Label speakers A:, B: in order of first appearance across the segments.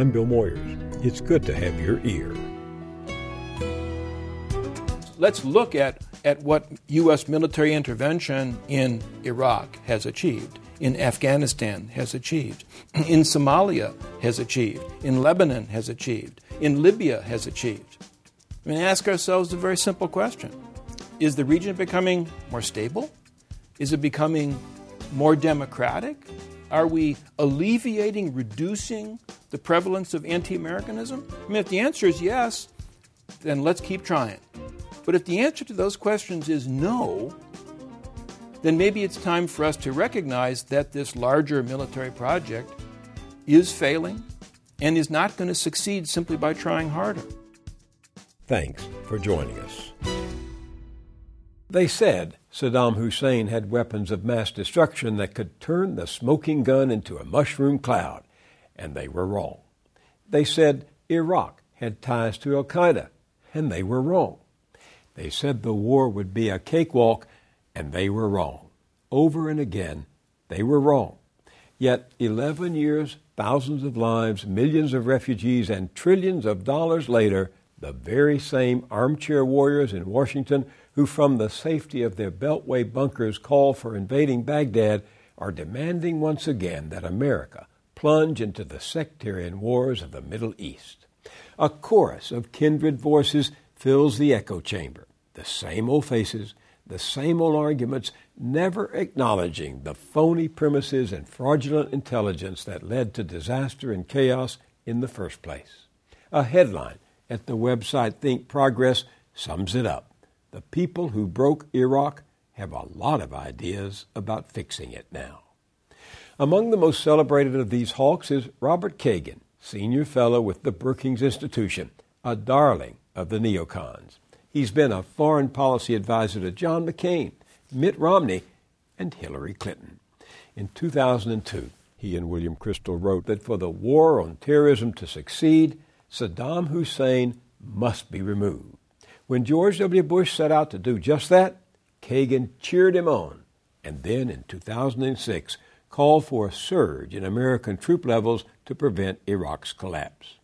A: I'm Bill Moyers. It's good to have your ear.
B: Let's look at, at what U.S. military intervention in Iraq has achieved, in Afghanistan has achieved, in Somalia has achieved, in Lebanon has achieved, in Libya has achieved. I mean, ask ourselves a very simple question Is the region becoming more stable? Is it becoming more democratic? Are we alleviating, reducing the prevalence of anti Americanism? I mean, if the answer is yes, then let's keep trying. But if the answer to those questions is no, then maybe it's time for us to recognize that this larger military project is failing and is not going to succeed simply by trying harder.
A: Thanks for joining us. They said Saddam Hussein had weapons of mass destruction that could turn the smoking gun into a mushroom cloud, and they were wrong. They said Iraq had ties to Al Qaeda, and they were wrong. They said the war would be a cakewalk, and they were wrong. Over and again, they were wrong. Yet, 11 years, thousands of lives, millions of refugees, and trillions of dollars later, the very same armchair warriors in Washington who, from the safety of their Beltway bunkers, call for invading Baghdad, are demanding once again that America plunge into the sectarian wars of the Middle East. A chorus of kindred voices fills the echo chamber, the same old faces, the same old arguments, never acknowledging the phony premises and fraudulent intelligence that led to disaster and chaos in the first place. A headline at the website Think Progress sums it up. The people who broke Iraq have a lot of ideas about fixing it now. Among the most celebrated of these hawks is Robert Kagan, senior fellow with the Brookings Institution, a darling of the neocons. He's been a foreign policy advisor to John McCain, Mitt Romney, and Hillary Clinton. In 2002, he and William Kristol wrote that for the war on terrorism to succeed, Saddam Hussein must be removed. When George W. Bush set out to do just that, Kagan cheered him on, and then in 2006 called for a surge in American troop levels to prevent Iraq's collapse.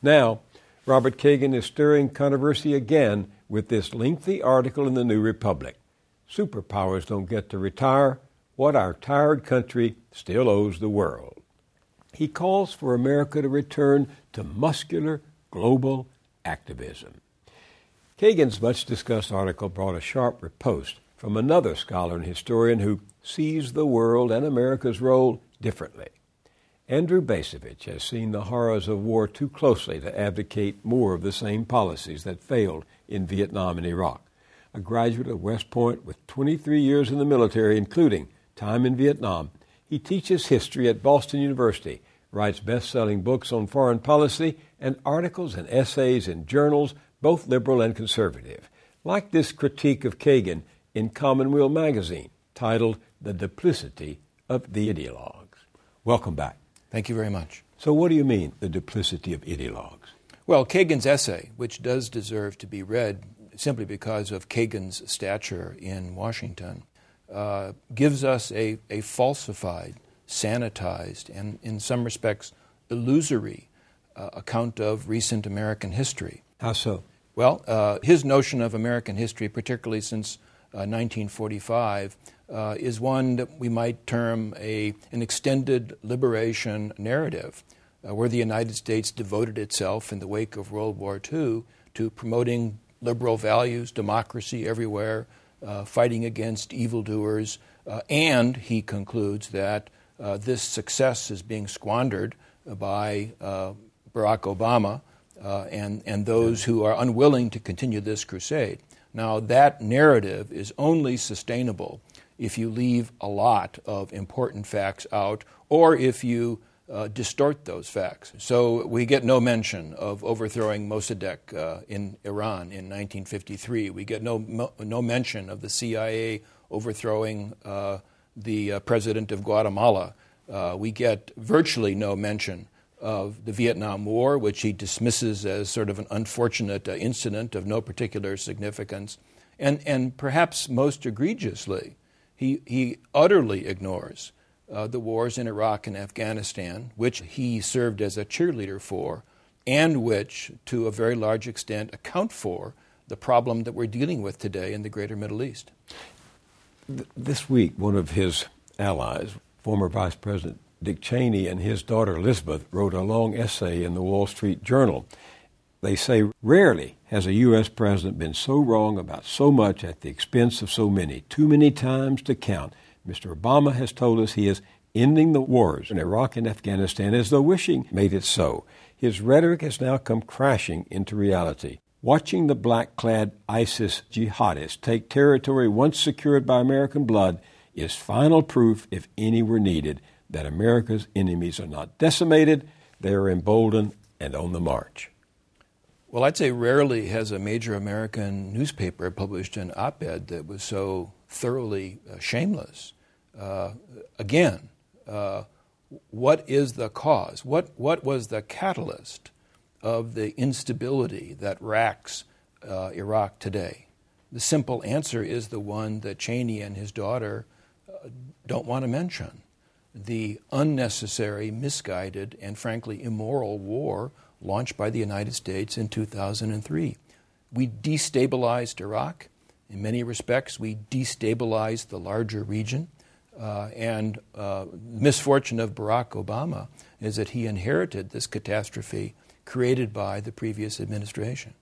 A: Now, Robert Kagan is stirring controversy again with this lengthy article in the New Republic. Superpowers don't get to retire what our tired country still owes the world. He calls for America to return to muscular global activism. Kagan's much discussed article brought a sharp riposte from another scholar and historian who sees the world and America's role differently. Andrew Bacevich has seen the horrors of war too closely to advocate more of the same policies that failed in Vietnam and Iraq. A graduate of West Point with 23 years in the military, including time in Vietnam, he teaches history at Boston University, writes best selling books on foreign policy, and articles and essays in journals both liberal and conservative, like this critique of Kagan in Commonweal magazine, titled The Duplicity of the Ideologues. Welcome back.
B: Thank you very much.
A: So, what do you mean, the duplicity of ideologues?
B: Well, Kagan's essay, which does deserve to be read simply because of Kagan's stature in Washington, uh, gives us a, a falsified, sanitized, and in some respects illusory uh, account of recent American history.
A: How so?
B: Well, uh, his notion of American history, particularly since 1945, uh, uh, is one that we might term a, an extended liberation narrative, uh, where the United States devoted itself in the wake of World War II to promoting liberal values, democracy everywhere, uh, fighting against evildoers, uh, and he concludes that this success is being squandered by Barack Obama uh, and, and those who are unwilling to continue this crusade. Now, that narrative is only sustainable if you leave a lot of important facts out or if you uh, distort those facts. So we get no mention of overthrowing Mossadegh uh, in Iran in 1953. We get no, no mention of the CIA overthrowing uh, the uh, president of Guatemala. Uh, we get virtually no mention of the Vietnam War, which he dismisses as sort of an unfortunate uh, incident of no particular significance. And, and perhaps most egregiously, he, he utterly ignores uh, the wars in Iraq and Afghanistan, which he served as a cheerleader for, and which, to a very large extent, account for the problem that we're dealing with today in the greater Middle East.
A: This week, one of his allies, former Vice President Dick Cheney, and his daughter Elizabeth wrote a long essay in the Wall Street Journal. They say rarely has a U.S. president been so wrong about so much at the expense of so many, too many times to count. Mr. Obama has told us he is ending the wars in Iraq and Afghanistan as though wishing made it so. His rhetoric has now come crashing into reality. Watching the black clad ISIS jihadists take territory once secured by American blood is final proof, if any were needed, that America's enemies are not decimated, they are emboldened and on the march.
B: Well, I'd say rarely has a major American newspaper published an op ed that was so thoroughly uh, shameless. Uh, again, uh, what is the cause? What, what was the catalyst of the instability that racks uh, Iraq today? The simple answer is the one that Cheney and his daughter uh, don't want to mention the unnecessary, misguided, and frankly immoral war launched by the United States in 2003. We destabilized Iraq. In many respects, we destabilized the larger region. Uh, and uh, misfortune of Barack Obama is that he inherited this catastrophe created by the previous administration.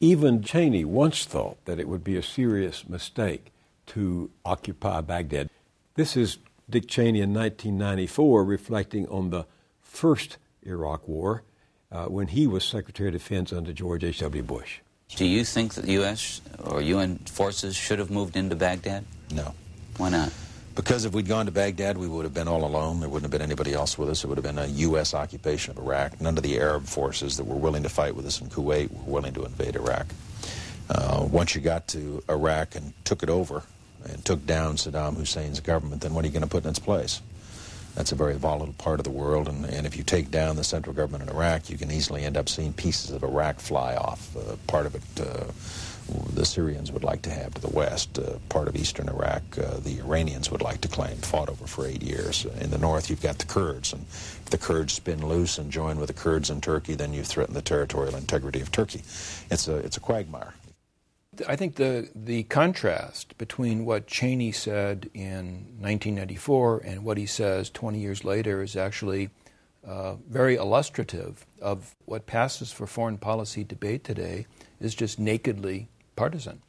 A: Even Cheney once thought that it would be a serious mistake to occupy Baghdad. This is Dick Cheney in 1994 reflecting on the first Iraq War uh, when he was Secretary of Defense under George H.W. Bush.
C: Do you think that the U.S. or UN forces should have moved into Baghdad?
D: No.
C: Why not?
D: Because if we'd gone to Baghdad, we would have been all alone. There wouldn't have been anybody else with us. It would have been a U.S. occupation of Iraq. None of the Arab forces that were willing to fight with us in Kuwait were willing to invade Iraq. Uh, once you got to Iraq and took it over and took down Saddam Hussein's government, then what are you going to put in its place? That's a very volatile part of the world, and, and if you take down the central government in Iraq, you can easily end up seeing pieces of Iraq fly off. Uh, part of it uh, the Syrians would like to have to the west. Uh, part of eastern Iraq, uh, the Iranians would like to claim, fought over for eight years. In the north, you've got the Kurds, and if the Kurds spin loose and join with the Kurds in Turkey, then you threaten the territorial integrity of Turkey. It's a, it's a quagmire.
B: I think the, the contrast between what Cheney said in 1994 and what he says 20 years later is actually uh, very illustrative of what passes for foreign policy debate today is just nakedly partisan.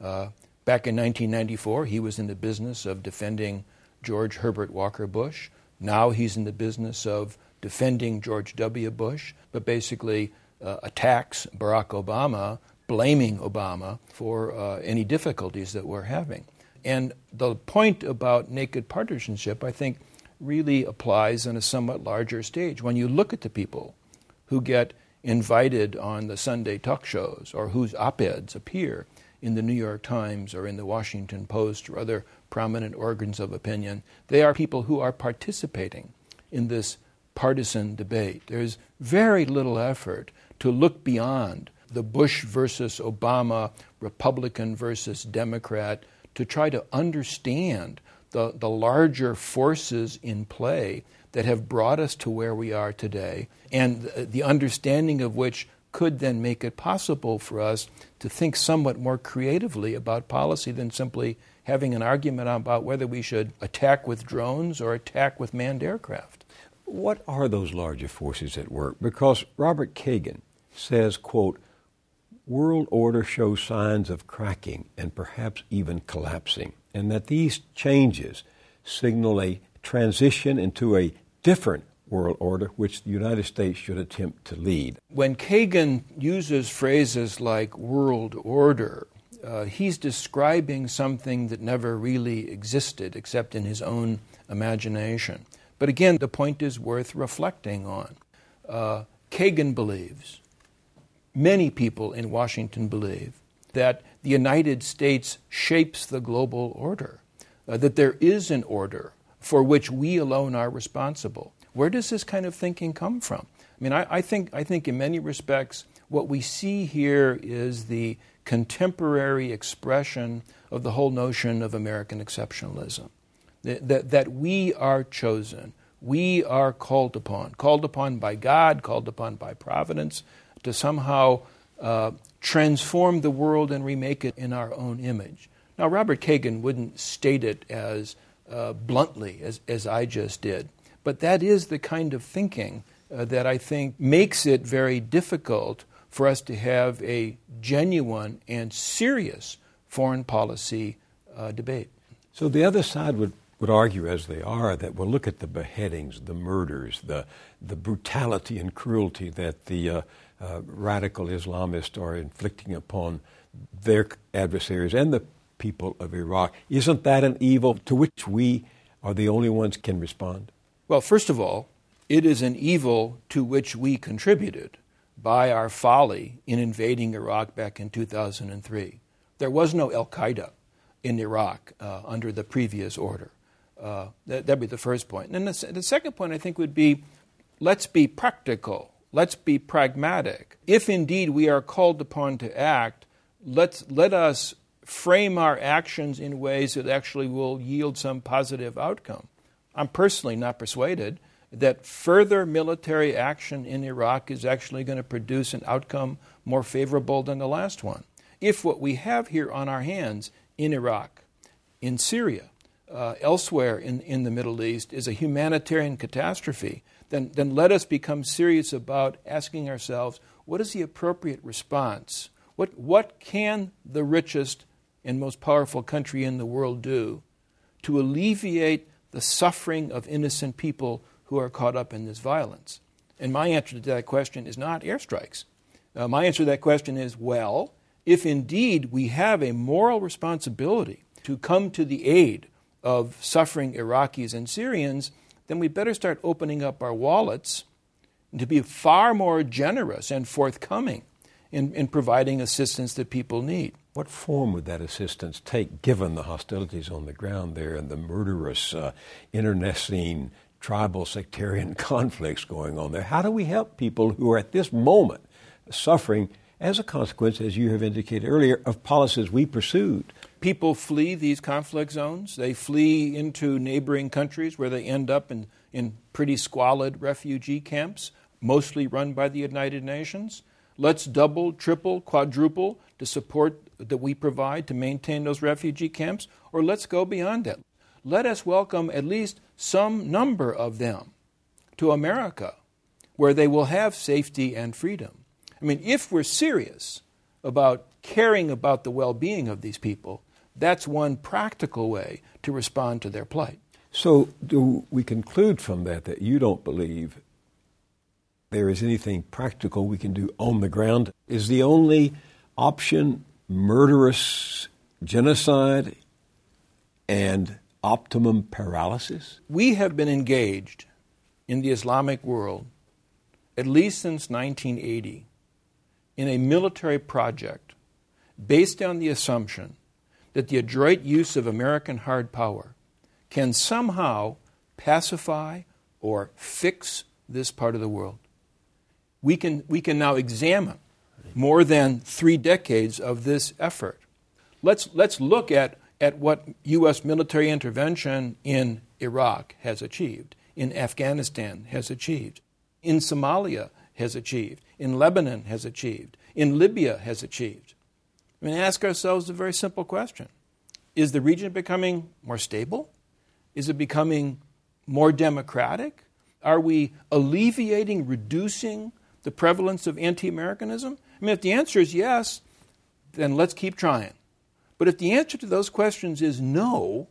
B: Uh, back in 1994, he was in the business of defending George Herbert Walker Bush. Now he's in the business of defending George W. Bush, but basically uh, attacks Barack Obama blaming Obama for uh, any difficulties that we're having. And the point about naked partisanship, I think, really applies on a somewhat larger stage. When you look at the people who get invited on the Sunday talk shows or whose op eds appear in the New York Times or in the Washington Post or other prominent organs of opinion, they are people who are participating in this partisan debate. There's very little effort to look beyond the Bush versus Obama, Republican versus Democrat, to try to understand the, the larger forces in play that have brought us to where we are today, and the understanding of which could then make it possible for us to think somewhat more creatively about policy than simply having an argument about whether we should attack with drones or attack with manned aircraft.
A: What are those larger forces at work? Because Robert Kagan says, quote, world order shows signs of cracking and perhaps even collapsing, and that these changes signal a transition into a different world order which the United States should attempt to lead.
B: When Kagan uses phrases like world order, uh, he's describing something that never really existed except in his own imagination. But again, the point is worth reflecting on. Uh, Kagan believes many people in Washington believe that the United States shapes the global order, uh, that there is an order for which we alone are responsible. Where does this kind of thinking come from? I mean, I, I, think, I think in many respects, what we see here is the contemporary expression of the whole notion of American exceptionalism. that, that, that we are chosen. We are called upon, called upon by God, called upon by providence to somehow uh, transform the world and remake it in our own image. Now, Robert Kagan wouldn't state it as uh, bluntly as, as I just did, but that is the kind of thinking uh, that I think makes it very difficult for us to have a genuine and serious foreign policy uh, debate.
A: So the other side would, would argue, as they are, that we'll look at the beheadings, the murders, the, the brutality and cruelty that the uh, uh, radical Islamists are inflicting upon their adversaries and the people of Iraq. Isn't that an evil to which we are the only ones can respond?
B: Well, first of all, it is an evil to which we contributed by our folly in invading Iraq back in 2003. There was no Al Qaeda in Iraq uh, under the previous order. Uh, that, would be the first point. And then the, the second point, I think, would be let's be practical. Let's be pragmatic. If indeed we are called upon to act, let's, let us frame our actions in ways that actually will yield some positive outcome. I'm personally not persuaded that further military action in Iraq is actually going to produce an outcome more favorable than the last one. If what we have here on our hands in Iraq, in Syria, uh, elsewhere in, in the Middle East is a humanitarian catastrophe, then, then let us become serious about asking ourselves what is the appropriate response? What, what can the richest and most powerful country in the world do to alleviate the suffering of innocent people who are caught up in this violence? And my answer to that question is not airstrikes. Uh, my answer to that question is well, if indeed we have a moral responsibility to come to the aid of suffering Iraqis and Syrians, then we better start opening up our wallets to be far more generous and forthcoming in, in providing assistance that people need.
A: What form would that assistance take given the hostilities on the ground there and the murderous uh, internecine tribal sectarian conflicts going on there? How do we help people who are at this moment suffering as a consequence, as you have indicated earlier, of policies we pursued?
B: People flee these conflict zones. They flee into neighboring countries where they end up in, in pretty squalid refugee camps, mostly run by the United Nations. Let's double, triple, quadruple the support that we provide to maintain those refugee camps, or let's go beyond that. Let us welcome at least some number of them to America where they will have safety and freedom. I mean, if we're serious about caring about the well being of these people, that's one practical way to respond to their plight.
A: So, do we conclude from that that you don't believe there is anything practical we can do on the ground? Is the only option murderous genocide and optimum paralysis?
B: We have been engaged in the Islamic world at least since 1980 in a military project based on the assumption that the adroit use of American hard power can somehow pacify or fix this part of the world. We can, we can now examine more than three decades of this effort. Let's, let's look at, at what U.S. military intervention in Iraq has achieved, in Afghanistan has achieved, in Somalia has achieved, in Lebanon has achieved, in Libya has achieved. I mean, ask ourselves a very simple question Is the region becoming more stable? Is it becoming more democratic? Are we alleviating, reducing the prevalence of anti Americanism? I mean, if the answer is yes, then let's keep trying. But if the answer to those questions is no,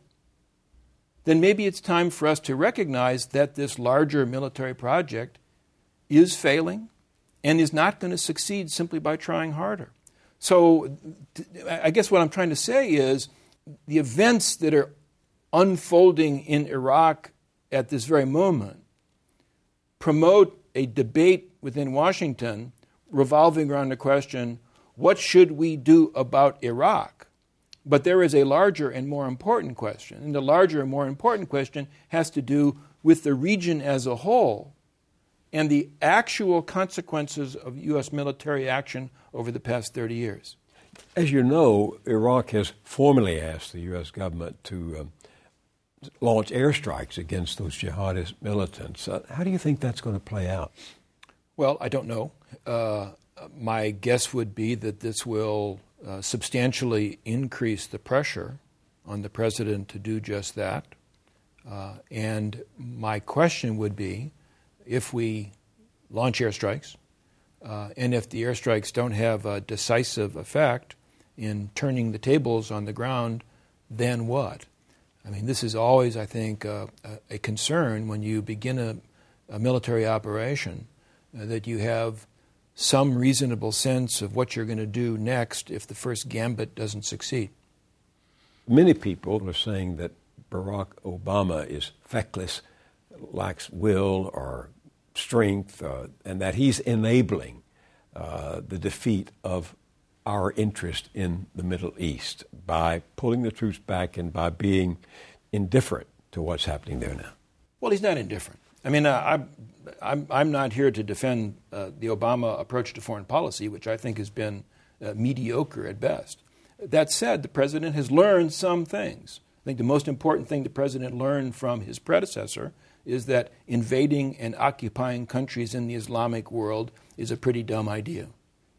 B: then maybe it's time for us to recognize that this larger military project is failing and is not going to succeed simply by trying harder. So, I guess what I'm trying to say is the events that are unfolding in Iraq at this very moment promote a debate within Washington revolving around the question what should we do about Iraq? But there is a larger and more important question. And the larger and more important question has to do with the region as a whole and the actual consequences of U.S. military action over the past 30 years.
A: As you know, Iraq has formally asked the U.S. government to um, launch airstrikes against those jihadist militants. Uh, how do you think that's going to play out?
B: Well, I don't know. Uh, my guess would be that this will uh, substantially increase the pressure on the president to do just that. Uh, and my question would be if we launch airstrikes, uh, and if the airstrikes don't have a decisive effect in turning the tables on the ground, then what? I mean, this is always, I think, uh, a concern when you begin a, a military operation uh, that you have some reasonable sense of what you're going to do next if the first gambit doesn't succeed.
A: Many people are saying that Barack Obama is feckless, lacks will or strength, uh, and that he's enabling uh, the defeat of our interest in the Middle East by pulling the troops back and by being indifferent to what's happening there now.
B: Well, he's not indifferent. I mean, uh, I'm, I'm, I'm not here to defend uh, the Obama approach to foreign policy, which I think has been uh, mediocre at best. That said, the president has learned some things. I think the most important thing the president learned from his predecessor is that invading and occupying countries in the Islamic world is a pretty dumb idea.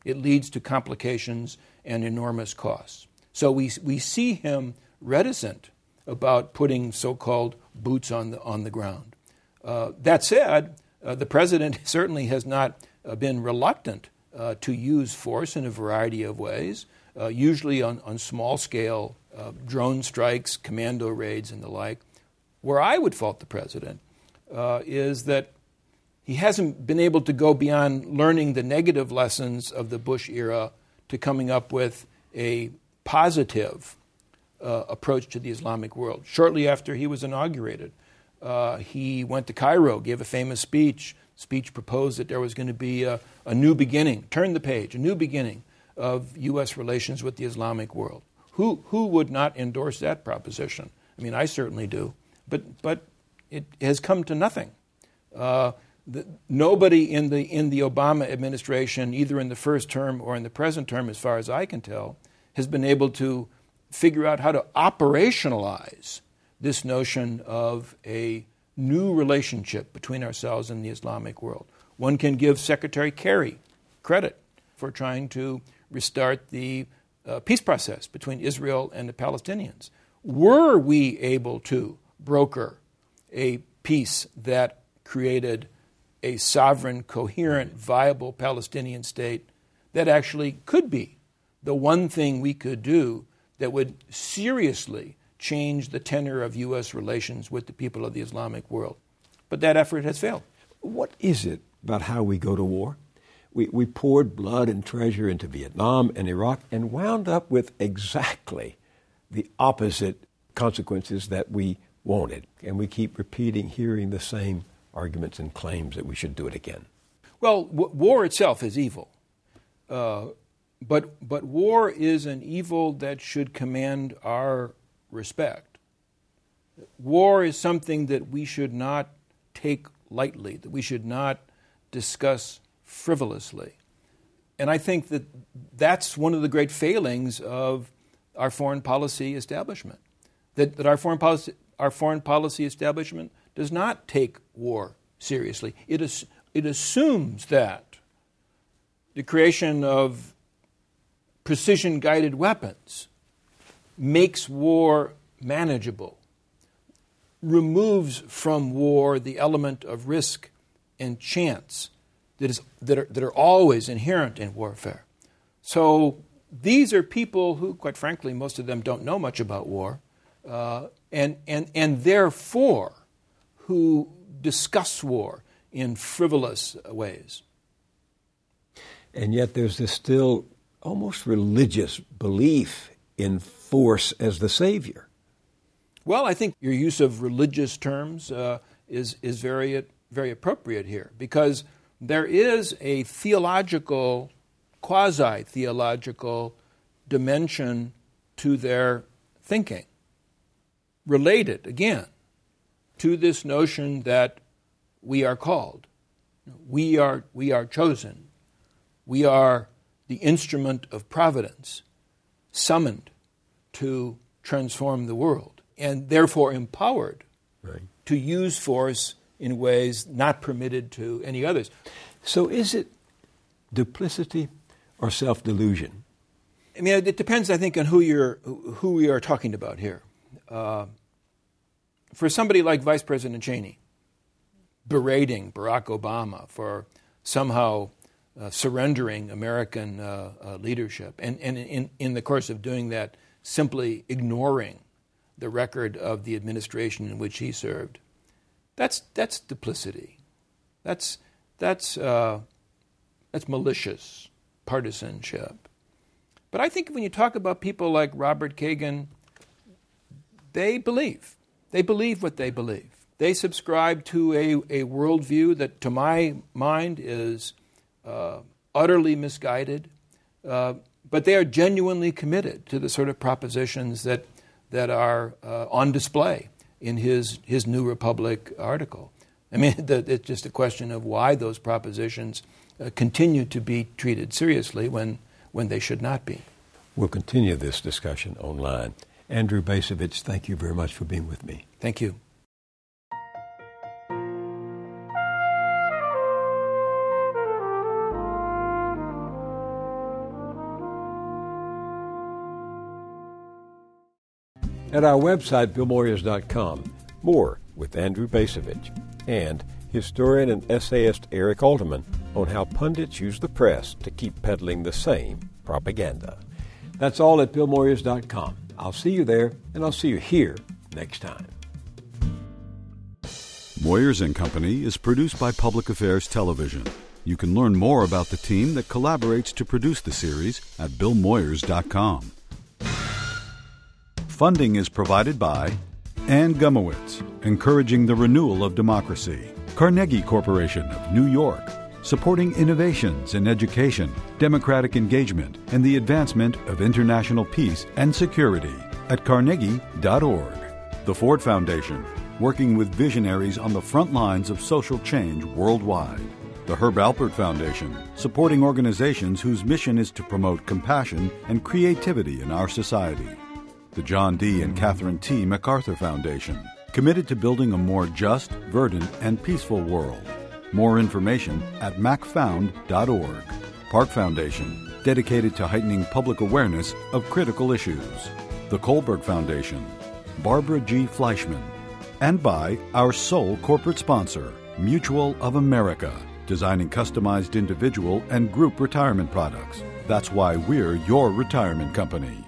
B: It leads to complications and enormous costs. So we, we see him reticent about putting so called boots on the, on the ground. Uh, that said, uh, the president certainly has not uh, been reluctant uh, to use force in a variety of ways, uh, usually on, on small scale uh, drone strikes, commando raids, and the like. Where I would fault the president is that he hasn't been able to go beyond learning the negative lessons of the Bush era to coming up with a positive uh, approach to the Islamic world. Shortly after he was inaugurated, uh, he went to Cairo, gave a famous speech. Speech proposed that there was going to be a, a new beginning, turn the page, a new beginning of U.S. relations with the Islamic world. Who, who would not endorse that proposition? I mean, I certainly do. But, but it has come to nothing. Uh, the, nobody in the, in the Obama administration, either in the first term or in the present term, as far as I can tell, has been able to figure out how to operationalize this notion of a new relationship between ourselves and the Islamic world. One can give Secretary Kerry credit for trying to restart the uh, peace process between Israel and the Palestinians. Were we able to broker a peace that created a sovereign, coherent, viable Palestinian state that actually could be the one thing we could do that would seriously change the tenor of U.S. relations with the people of the Islamic world. But that effort has failed.
A: What is it about how we go to war? We, we poured blood and treasure into Vietnam and Iraq and wound up with exactly the opposite consequences that we wanted. And we keep repeating, hearing the same arguments and claims that we should do it again.
B: Well, w- war itself is evil. Uh, but, but war is an evil that should command our respect. War is something that we should not take lightly, that we should not discuss frivolously. And I think that that's one of the great failings of our foreign policy establishment. That, that our, foreign policy, our foreign policy establishment does not take war seriously. It, is, it assumes that the creation of precision guided weapons makes war manageable, removes from war the element of risk and chance that, is, that, are, that are always inherent in warfare. So these are people who, quite frankly, most of them don't know much about war, uh, and, and, and therefore who discuss war in frivolous ways.
A: And yet there's this still almost religious belief in force as the savior.
B: Well, I think your use of religious terms uh, is, is very, very appropriate here because there is a theological, quasi theological dimension to their thinking, related, again, to this notion that we are called, we are, we are chosen, we are the instrument of providence, summoned to transform the world. and therefore empowered
A: Right.
B: to use force in ways not permitted to any others.
A: So is it duplicity or self delusion?
B: I mean, it depends, I think, on who you're who we are talking about here. Uh, for somebody like Vice President Cheney, berating Barack Obama for somehow uh, surrendering American uh, uh, leadership, and, and in, in the course of doing that, simply ignoring the record of the administration in which he served, that's, that's duplicity. That's, that's, uh, that's malicious partisanship. But I think when you talk about people like Robert Kagan, they believe. They believe what they believe. They subscribe to a, a worldview that, to my mind, is uh, utterly misguided, uh, but they are genuinely committed to the sort of propositions that, that are uh, on display in his, his New Republic article. I mean, the, it's just a question of why those propositions uh, continue to be treated seriously when, when they should not be.
A: We'll continue this discussion online. Andrew Bacevich, thank you very much for being with me.
B: Thank you.
A: At our website, billmoyers.com, more with Andrew Bacevich and historian and essayist Eric Alterman on how pundits use the press to keep peddling the same propaganda. That's all at billmoyers.com. I'll see you there, and I'll see you here next time.
E: Moyers and Company is produced by Public Affairs Television. You can learn more about the team that collaborates to produce the series at billmoyers.com. Funding is provided by Anne Gumowitz, encouraging the renewal of democracy. Carnegie Corporation of New York, supporting innovations in education, democratic engagement, and the advancement of international peace and security at carnegie.org. The Ford Foundation, working with visionaries on the front lines of social change worldwide. The Herb Alpert Foundation, supporting organizations whose mission is to promote compassion and creativity in our society. The John D. and Catherine T. MacArthur Foundation, committed to building a more just, verdant, and peaceful world. More information at macfound.org. Park Foundation, dedicated to heightening public awareness of critical issues. The Kohlberg Foundation, Barbara G. Fleischman, and by our sole corporate sponsor, Mutual of America, designing customized individual and group retirement products. That's why we're your retirement company.